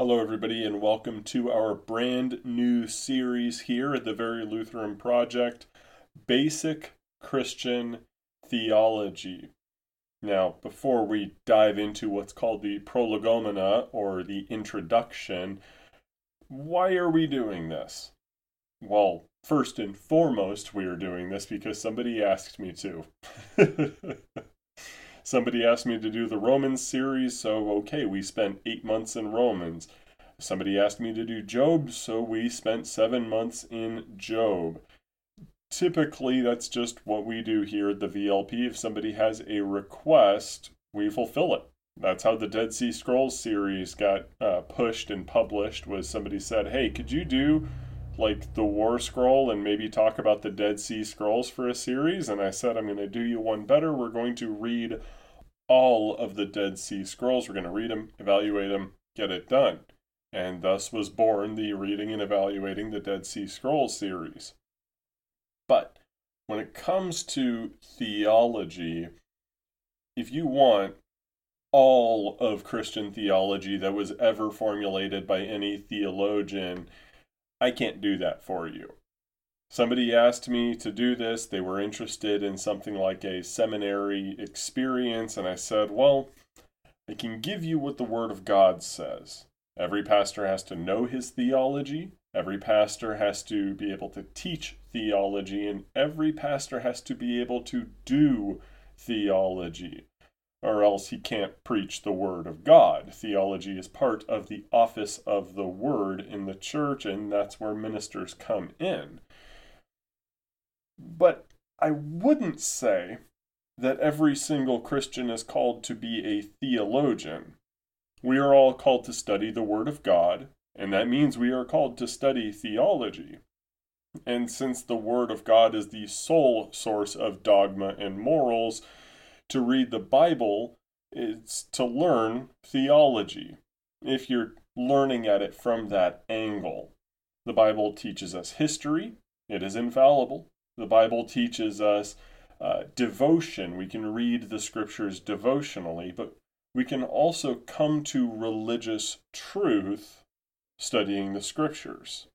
Hello, everybody, and welcome to our brand new series here at the Very Lutheran Project Basic Christian Theology. Now, before we dive into what's called the prolegomena or the introduction, why are we doing this? Well, first and foremost, we are doing this because somebody asked me to. Somebody asked me to do the Romans series, so okay, we spent eight months in Romans. Somebody asked me to do Job, so we spent seven months in Job. Typically, that's just what we do here at the VLP. If somebody has a request, we fulfill it. That's how the Dead Sea Scrolls series got uh, pushed and published. Was somebody said, "Hey, could you do like the War Scroll and maybe talk about the Dead Sea Scrolls for a series?" And I said, "I'm going to do you one better. We're going to read all of the Dead Sea Scrolls. We're going to read them, evaluate them, get it done. And thus was born the Reading and Evaluating the Dead Sea Scrolls series. But when it comes to theology, if you want all of Christian theology that was ever formulated by any theologian, I can't do that for you. Somebody asked me to do this. They were interested in something like a seminary experience, and I said, Well, I can give you what the Word of God says. Every pastor has to know his theology, every pastor has to be able to teach theology, and every pastor has to be able to do theology, or else he can't preach the Word of God. Theology is part of the office of the Word in the church, and that's where ministers come in. But I wouldn't say that every single Christian is called to be a theologian. We are all called to study the Word of God, and that means we are called to study theology. And since the Word of God is the sole source of dogma and morals, to read the Bible is to learn theology, if you're learning at it from that angle. The Bible teaches us history, it is infallible. The Bible teaches us uh, devotion. We can read the scriptures devotionally, but we can also come to religious truth studying the scriptures.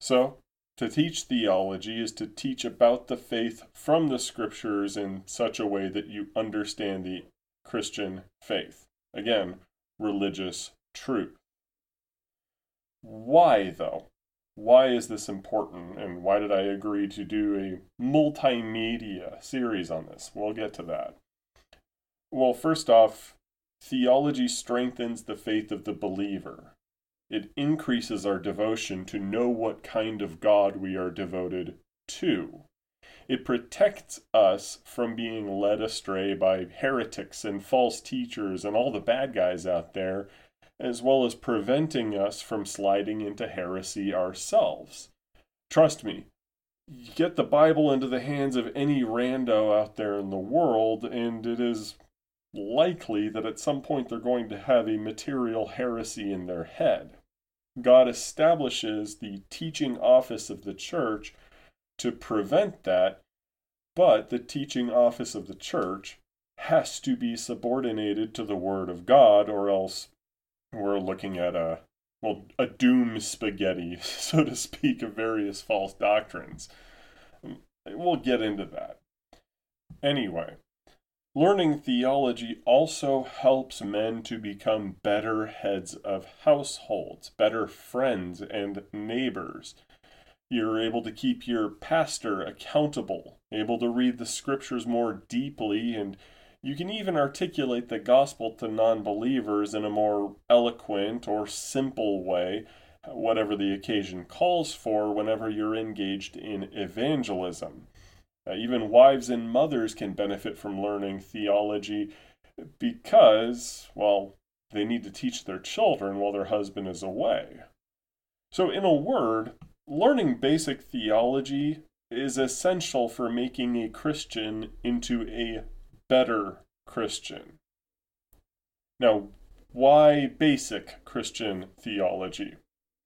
So, to teach theology is to teach about the faith from the scriptures in such a way that you understand the Christian faith. Again, religious truth. Why, though? why is this important and why did I agree to do a multimedia series on this? We'll get to that. Well, first off, theology strengthens the faith of the believer. It increases our devotion to know what kind of God we are devoted to. It protects us from being led astray by heretics and false teachers and all the bad guys out there as well as preventing us from sliding into heresy ourselves. Trust me, get the Bible into the hands of any rando out there in the world, and it is likely that at some point they're going to have a material heresy in their head. God establishes the teaching office of the church to prevent that, but the teaching office of the church has to be subordinated to the Word of God, or else we're looking at a well a doom spaghetti, so to speak, of various false doctrines. We'll get into that. Anyway, learning theology also helps men to become better heads of households, better friends and neighbors. You're able to keep your pastor accountable, able to read the scriptures more deeply and you can even articulate the gospel to non believers in a more eloquent or simple way, whatever the occasion calls for, whenever you're engaged in evangelism. Uh, even wives and mothers can benefit from learning theology because, well, they need to teach their children while their husband is away. So, in a word, learning basic theology is essential for making a Christian into a better Christian. Now, why basic Christian theology?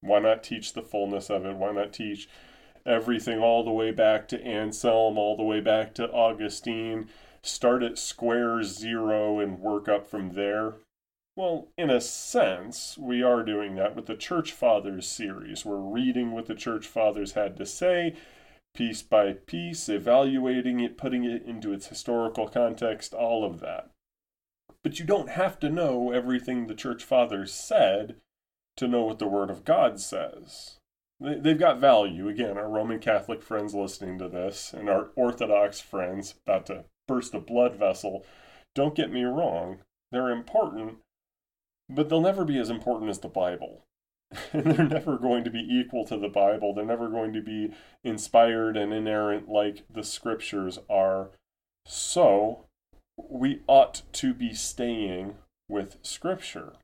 Why not teach the fullness of it? Why not teach everything all the way back to Anselm, all the way back to Augustine? Start at square zero and work up from there? Well, in a sense, we are doing that with the Church Fathers series. We're reading what the Church Fathers had to say, piece by piece, evaluating it, putting it into its historical context, all of that. But you don't have to know everything the Church Fathers said to know what the Word of God says. They've got value. Again, our Roman Catholic friends listening to this and our Orthodox friends about to burst a blood vessel. Don't get me wrong, they're important, but they'll never be as important as the Bible. and they're never going to be equal to the Bible. They're never going to be inspired and inerrant like the scriptures are. So, we ought to be staying with scripture.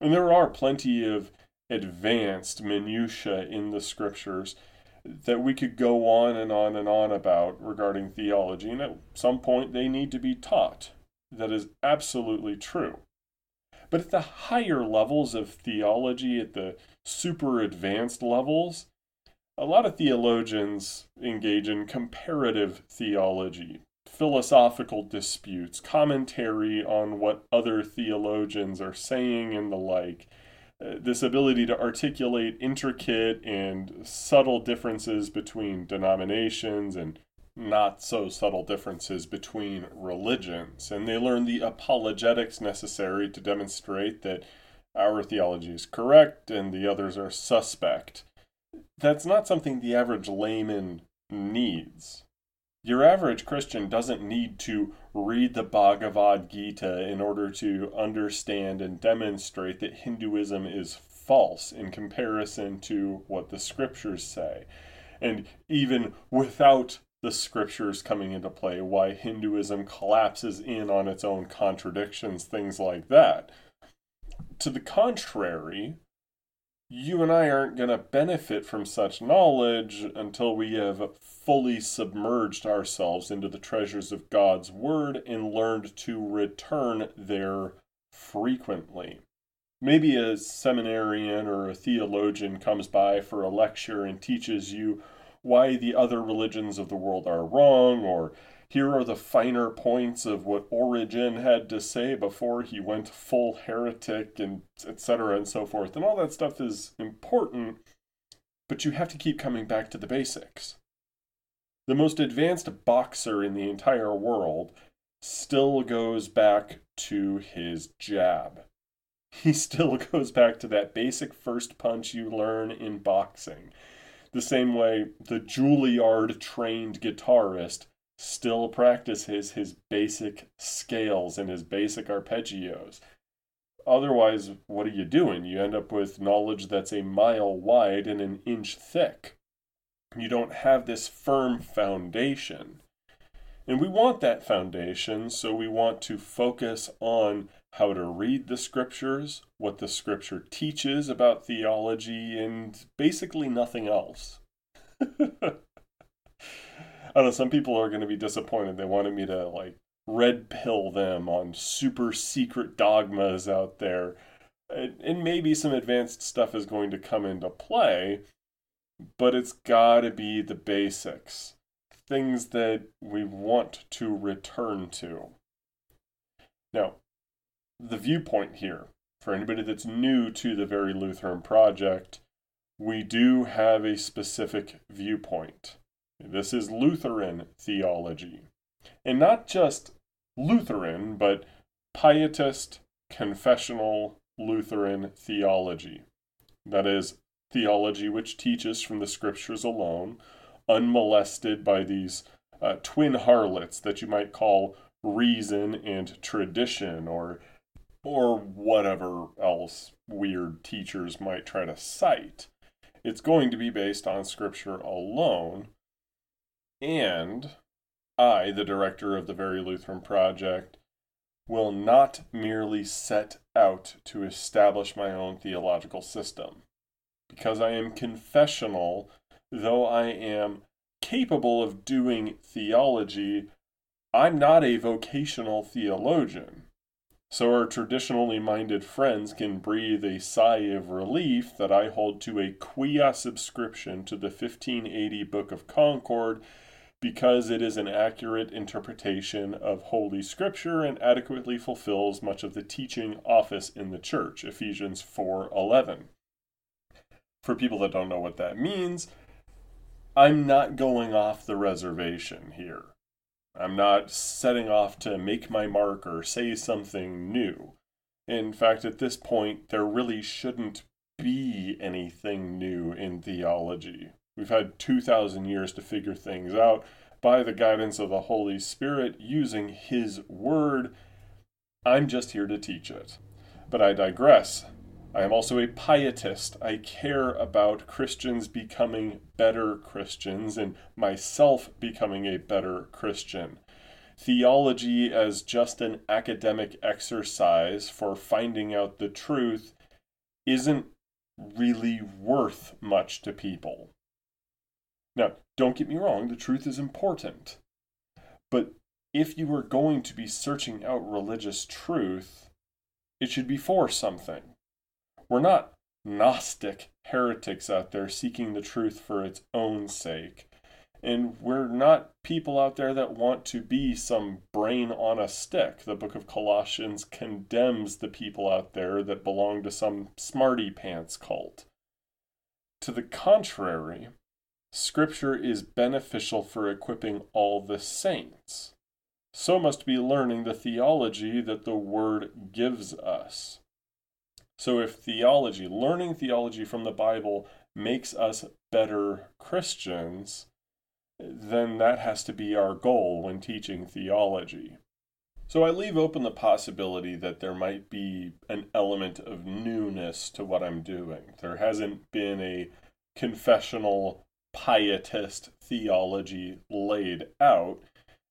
And there are plenty of advanced minutiae in the scriptures that we could go on and on and on about regarding theology, and at some point they need to be taught. That is absolutely true. But at the higher levels of theology, at the super advanced levels, a lot of theologians engage in comparative theology, philosophical disputes, commentary on what other theologians are saying, and the like. This ability to articulate intricate and subtle differences between denominations and not so subtle differences between religions. And they learn the apologetics necessary to demonstrate that our theology is correct and the others are suspect. That's not something the average layman needs. Your average Christian doesn't need to read the Bhagavad Gita in order to understand and demonstrate that Hinduism is false in comparison to what the scriptures say. And even without the scriptures coming into play, why Hinduism collapses in on its own contradictions, things like that. To the contrary, you and I aren't going to benefit from such knowledge until we have fully submerged ourselves into the treasures of God's Word and learned to return there frequently. Maybe a seminarian or a theologian comes by for a lecture and teaches you why the other religions of the world are wrong or here are the finer points of what Origen had to say before he went full heretic and etc. and so forth. And all that stuff is important, but you have to keep coming back to the basics. The most advanced boxer in the entire world still goes back to his jab. He still goes back to that basic first punch you learn in boxing. The same way the Juilliard trained guitarist still practices his basic scales and his basic arpeggios. Otherwise, what are you doing? You end up with knowledge that's a mile wide and an inch thick. You don't have this firm foundation. And we want that foundation, so we want to focus on how to read the scriptures, what the scripture teaches about theology, and basically nothing else. I don't know, some people are going to be disappointed. They wanted me to like red pill them on super secret dogmas out there. And maybe some advanced stuff is going to come into play, but it's got to be the basics. Things that we want to return to. Now, the viewpoint here, for anybody that's new to the Very Lutheran Project, we do have a specific viewpoint. This is Lutheran theology. And not just Lutheran, but pietist, confessional Lutheran theology. That is, theology which teaches from the scriptures alone, unmolested by these uh, twin harlots that you might call reason and tradition or or whatever else weird teachers might try to cite. It's going to be based on scripture alone and I, the director of the Very Lutheran Project, will not merely set out to establish my own theological system. Because I am confessional, though I am capable of doing theology, I'm not a vocational theologian. So our traditionally minded friends can breathe a sigh of relief that I hold to a quia subscription to the 1580 Book of Concord because it is an accurate interpretation of Holy Scripture and adequately fulfills much of the teaching office in the church. Ephesians 4:11. For people that don't know what that means, I'm not going off the reservation here. I'm not setting off to make my mark or say something new. In fact, at this point, there really shouldn't be anything new in theology. We've had 2,000 years to figure things out by the guidance of the Holy Spirit using His Word. I'm just here to teach it. But I digress. I am also a pietist. I care about Christians becoming better Christians and myself becoming a better Christian. Theology as just an academic exercise for finding out the truth isn't really worth much to people. Now, don't get me wrong, the truth is important. But if you are going to be searching out religious truth, it should be for something. We're not Gnostic heretics out there seeking the truth for its own sake. And we're not people out there that want to be some brain on a stick. The book of Colossians condemns the people out there that belong to some smarty pants cult. To the contrary, Scripture is beneficial for equipping all the saints. So must be learning the theology that the Word gives us. So, if theology, learning theology from the Bible, makes us better Christians, then that has to be our goal when teaching theology. So I leave open the possibility that there might be an element of newness to what I'm doing. There hasn't been a confessional pietist theology laid out.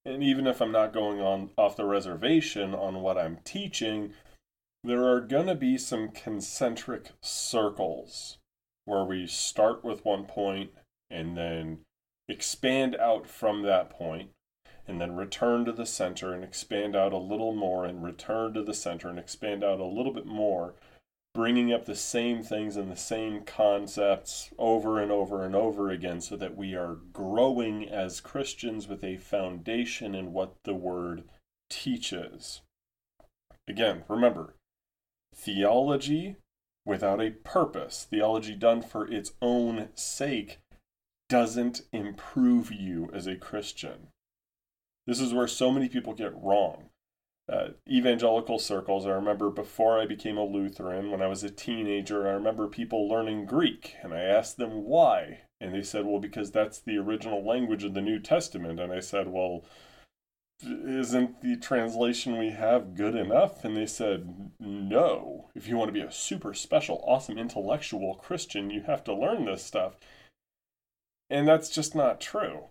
And even if I'm not going on off the reservation on what I'm teaching, there are going to be some concentric circles where we start with one point and then expand out from that point, and then return to the center and expand out a little more, and return to the center and expand out a little bit more, bringing up the same things and the same concepts over and over and over again so that we are growing as Christians with a foundation in what the Word teaches. Again, remember, theology without a purpose, theology done for its own sake, doesn't improve you as a Christian. This is where so many people get wrong. Uh, evangelical circles, I remember before I became a Lutheran, when I was a teenager, I remember people learning Greek, and I asked them why. And they said, well, because that's the original language of the New Testament. And I said, well, isn't the translation we have good enough? And they said, no. If you want to be a super special, awesome intellectual Christian, you have to learn this stuff. And that's just not true.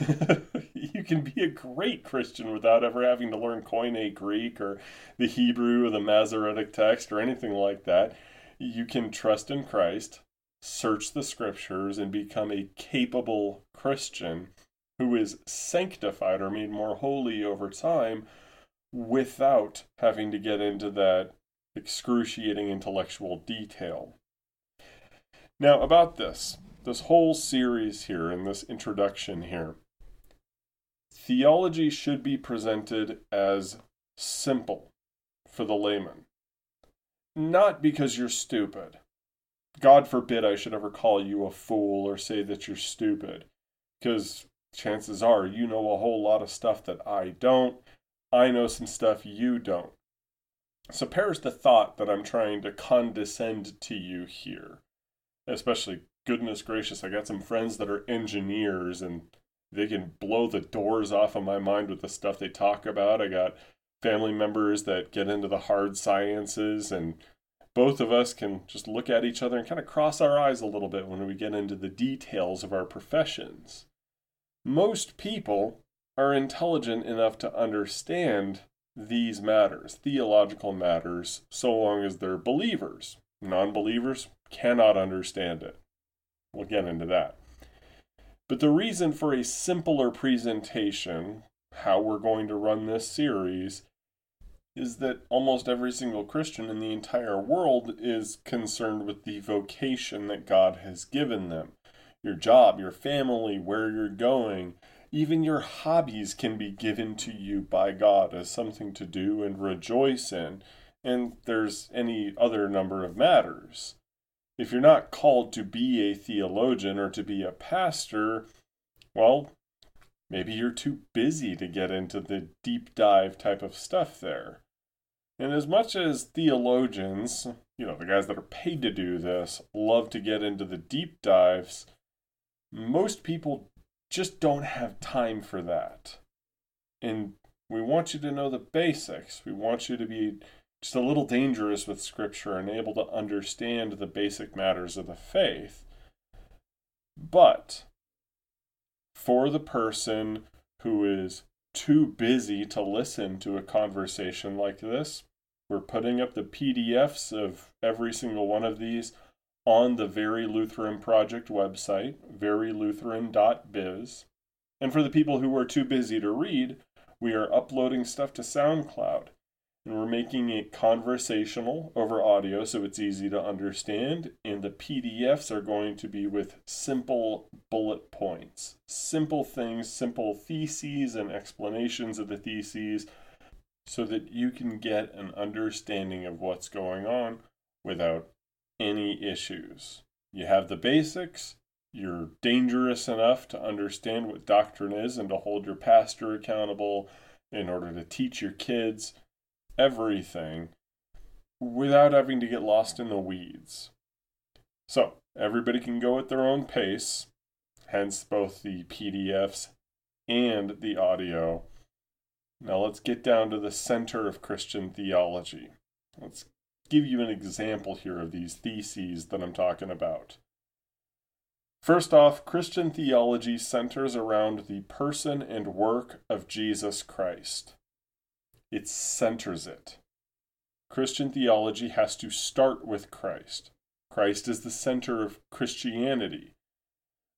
you can be a great Christian without ever having to learn Koine Greek or the Hebrew or the Masoretic text or anything like that. You can trust in Christ, search the scriptures, and become a capable Christian who is sanctified or made more holy over time without having to get into that excruciating intellectual detail. Now, about this, this whole series here and this introduction here, theology should be presented as simple for the layman. Not because you're stupid. God forbid I should ever call you a fool or say that you're stupid, because chances are you know a whole lot of stuff that I don't. I know some stuff you don't. So perish the thought that I'm trying to condescend to you here, especially goodness gracious, I got some friends that are engineers and they can blow the doors off of my mind with the stuff they talk about. I got family members that get into the hard sciences and both of us can just look at each other and kind of cross our eyes a little bit when we get into the details of our professions. Most people are intelligent enough to understand these matters, theological matters, so long as they're believers. Non believers cannot understand it. We'll get into that. But the reason for a simpler presentation, how we're going to run this series, is that almost every single Christian in the entire world is concerned with the vocation that God has given them. your job, your family, where you're going, even your hobbies can be given to you by God as something to do and rejoice in. And there's any other number of matters. If you're not called to be a theologian or to be a pastor, well, maybe you're too busy to get into the deep dive type of stuff there. And as much as theologians, you know, the guys that are paid to do this, love to get into the deep dives, most people just don't have time for that. And we want you to know the basics. We want you to be just a little dangerous with Scripture and able to understand the basic matters of the faith. But for the person who is too busy to listen to a conversation like this, we're putting up the PDFs of every single one of these on the Very Lutheran Project website, verylutheran.biz. And for the people who are too busy to read, we are uploading stuff to SoundCloud. And we're making it conversational over audio so it's easy to understand. And the PDFs are going to be with simple bullet points, simple things, simple theses and explanations of the theses, so that you can get an understanding of what's going on without any issues. You have the basics, you're dangerous enough to understand what doctrine is and to hold your pastor accountable in order to teach your kids everything without having to get lost in the weeds. So, everybody can go at their own pace, hence both the PDFs and the audio. Now, let's get down to the center of Christian theology. Let's give you an example here of these theses that I'm talking about. First off, Christian theology centers around the person and work of Jesus Christ. It centers it. Christian theology has to start with Christ. Christ is the center of Christianity.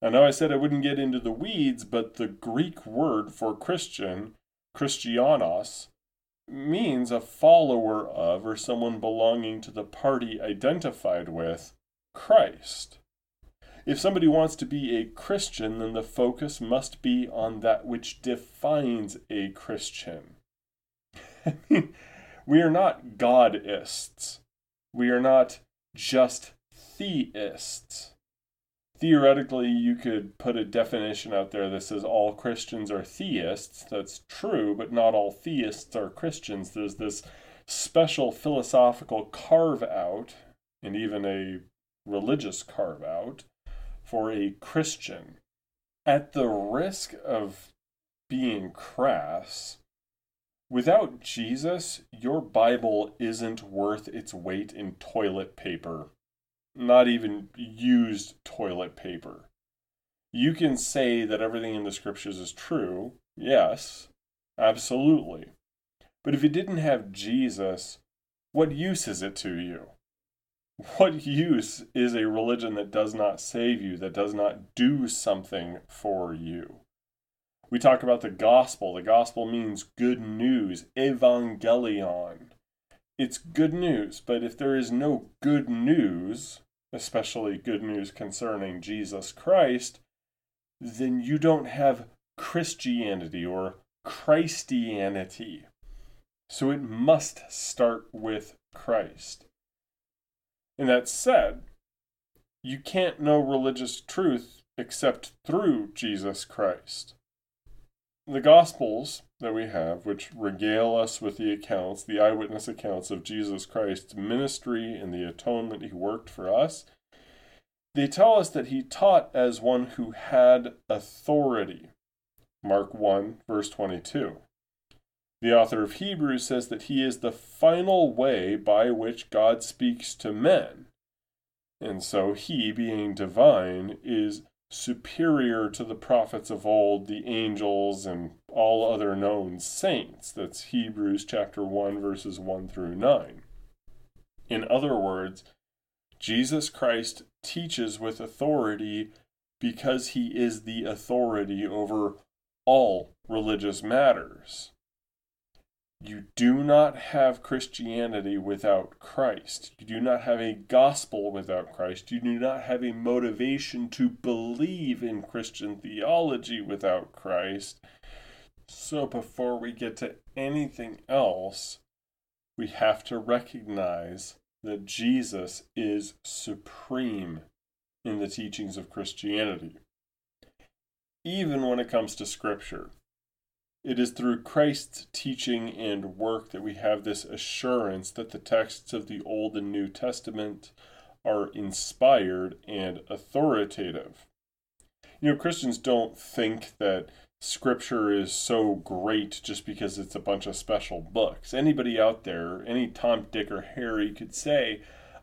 I know I said I wouldn't get into the weeds, but the Greek word for Christian, Christianos, means a follower of or someone belonging to the party identified with Christ. If somebody wants to be a Christian, then the focus must be on that which defines a Christian. We are not Godists. We are not just theists theoretically you could put a definition out there that says all Christians are theists. That's true, but not all theists are Christians. There's this special philosophical carve out and even a religious carve out for a Christian. At the risk of being crass, without Jesus, your Bible isn't worth its weight in toilet paper not even used toilet paper. You can say that everything in the scriptures is true. Yes, absolutely. But if you didn't have Jesus, what use is it to you? What use is a religion that does not save you, that does not do something for you? We talk about the gospel. The gospel means good news, evangelion. It's good news, but if there is no good news, especially good news concerning Jesus Christ, then you don't have Christianity or Christianity. So it must start with Christ. And that said, you can't know religious truth except through Jesus Christ. The Gospels that we have, which regale us with the accounts, the eyewitness accounts of Jesus Christ's ministry and the atonement he worked for us, they tell us that he taught as one who had authority. Mark 1, verse 22. The author of Hebrews says that he is the final way by which God speaks to men. And so he, being divine, is superior to the prophets of old, the angels, and all other known saints. That's Hebrews chapter 1, verses 1 through 9. In other words, Jesus Christ teaches with authority because he is the authority over all religious matters. You do not have Christianity without Christ. You do not have a gospel without Christ. You do not have a motivation to believe in Christian theology without Christ. So, before we get to anything else, we have to recognize that Jesus is supreme in the teachings of Christianity, even when it comes to Scripture. It is through Christ's teaching and work that we have this assurance that the texts of the Old and New Testament are inspired and authoritative. You know, Christians don't think that Scripture is so great just because it's a bunch of special books. Anybody out there, any Tom, Dick, or Harry could say,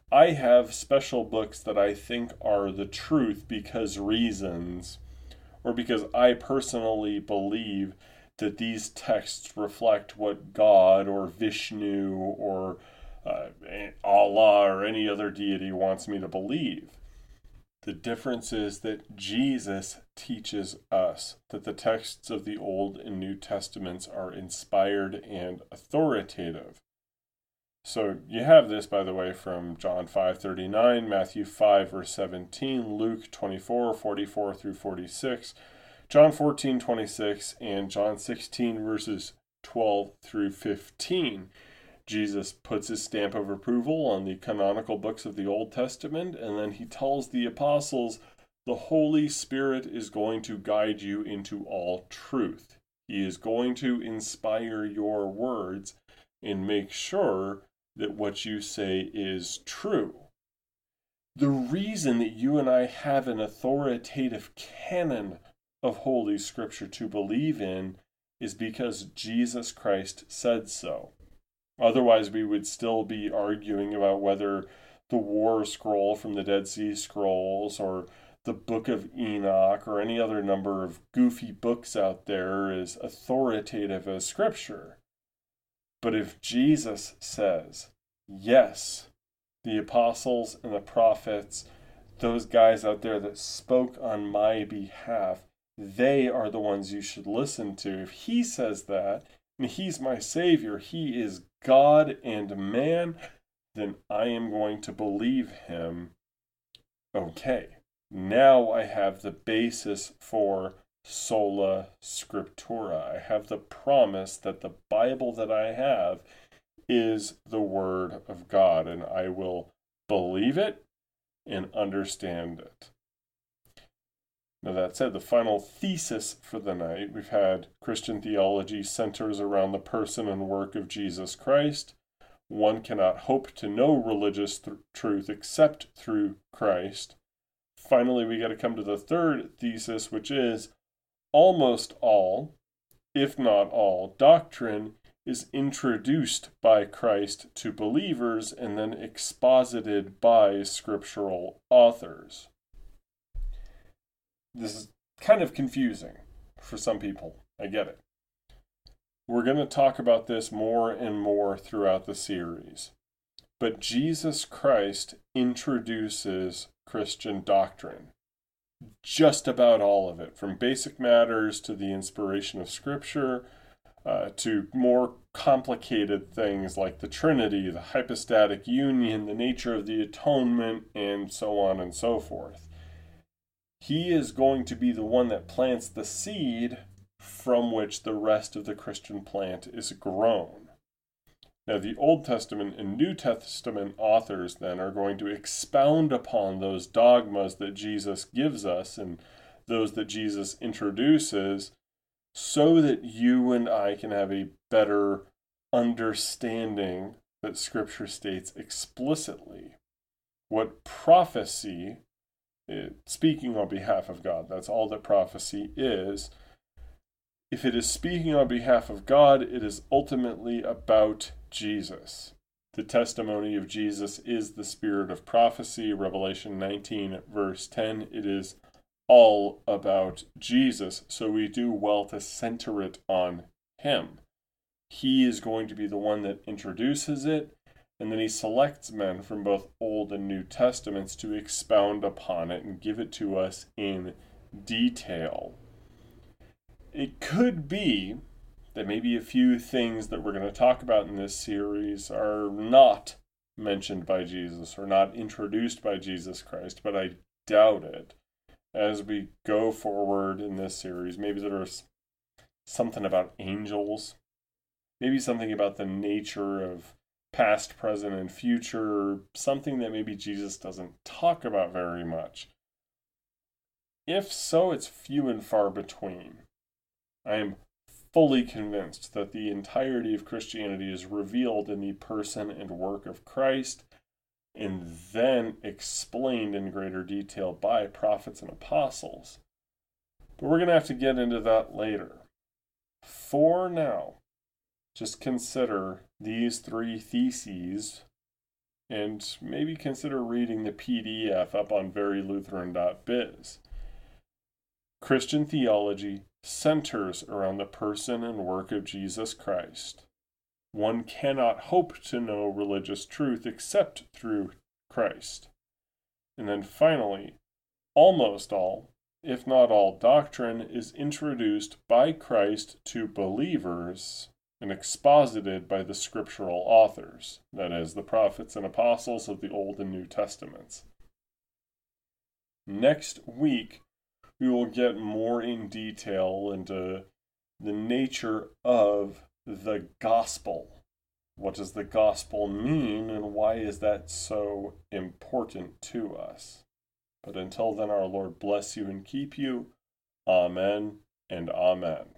I have special books that I think are the truth because reasons, or because I personally believe that these texts reflect what God or Vishnu or uh, Allah or any other deity wants me to believe. The difference is that Jesus teaches us that the texts of the Old and New Testaments are inspired and authoritative. So you have this, by the way, from John 5:39, Matthew 5 verse 17, Luke 24, 44 through 46, John 14, 26, and John 16, verses 12 through 15. Jesus puts his stamp of approval on the canonical books of the Old Testament, and then he tells the apostles, The Holy Spirit is going to guide you into all truth. He is going to inspire your words and make sure that what you say is true. The reason that you and I have an authoritative canon of Holy Scripture to believe in is because Jesus Christ said so. Otherwise, we would still be arguing about whether the War Scroll from the Dead Sea Scrolls or the Book of Enoch or any other number of goofy books out there is authoritative as Scripture. But if Jesus says, yes, the apostles and the prophets, those guys out there that spoke on my behalf, they are the ones you should listen to. If he says that, and he's my Savior, he is God and man, then I am going to believe him. Okay, now I have the basis for sola scriptura. I have the promise that the Bible that I have is the Word of God, and I will believe it and understand it. Now, that said, the final thesis for the night we've had Christian theology centers around the person and work of Jesus Christ. One cannot hope to know religious th- truth except through Christ. Finally, we got to come to the third thesis, which is almost all, if not all, doctrine is introduced by Christ to believers and then exposited by scriptural authors this is kind of confusing for some people. I get it. We're going to talk about this more and more throughout the series. But Jesus Christ introduces Christian doctrine. Just about all of it, from basic matters to the inspiration of Scripture, uh, to more complicated things like the Trinity, the hypostatic union, the nature of the atonement, and so on and so forth he is going to be the one that plants the seed from which the rest of the Christian plant is grown. Now, the Old Testament and New Testament authors then are going to expound upon those dogmas that Jesus gives us and those that Jesus introduces so that you and I can have a better understanding that Scripture states explicitly. What prophecy Uh, speaking on behalf of God. That's all that prophecy is. If it is speaking on behalf of God, it is ultimately about Jesus. The testimony of Jesus is the spirit of prophecy. Revelation 19, verse 10. It is all about Jesus, so we do well to center it on Him. He is going to be the one that introduces it, and then he selects men from both Old and New Testaments to expound upon it and give it to us in detail. It could be that maybe a few things that we're going to talk about in this series are not mentioned by Jesus or not introduced by Jesus Christ, but I doubt it. As we go forward in this series, maybe there's something about angels, maybe something about the nature of past, present, and future, something that maybe Jesus doesn't talk about very much. If so, it's few and far between. I am fully convinced that the entirety of Christianity is revealed in the person and work of Christ and then explained in greater detail by prophets and apostles. But we're going to have to get into that later. For now, just consider these three theses and maybe consider reading the PDF up on verylutheran.biz. Christian theology centers around the person and work of Jesus Christ. One cannot hope to know religious truth except through Christ. And then finally, almost all, if not all, doctrine is introduced by Christ to believers and exposited by the scriptural authors, that is, the prophets and apostles of the Old and New Testaments. Next week, we will get more in detail into the nature of the gospel. What does the gospel mean, and why is that so important to us? But until then, our Lord bless you and keep you. Amen and amen.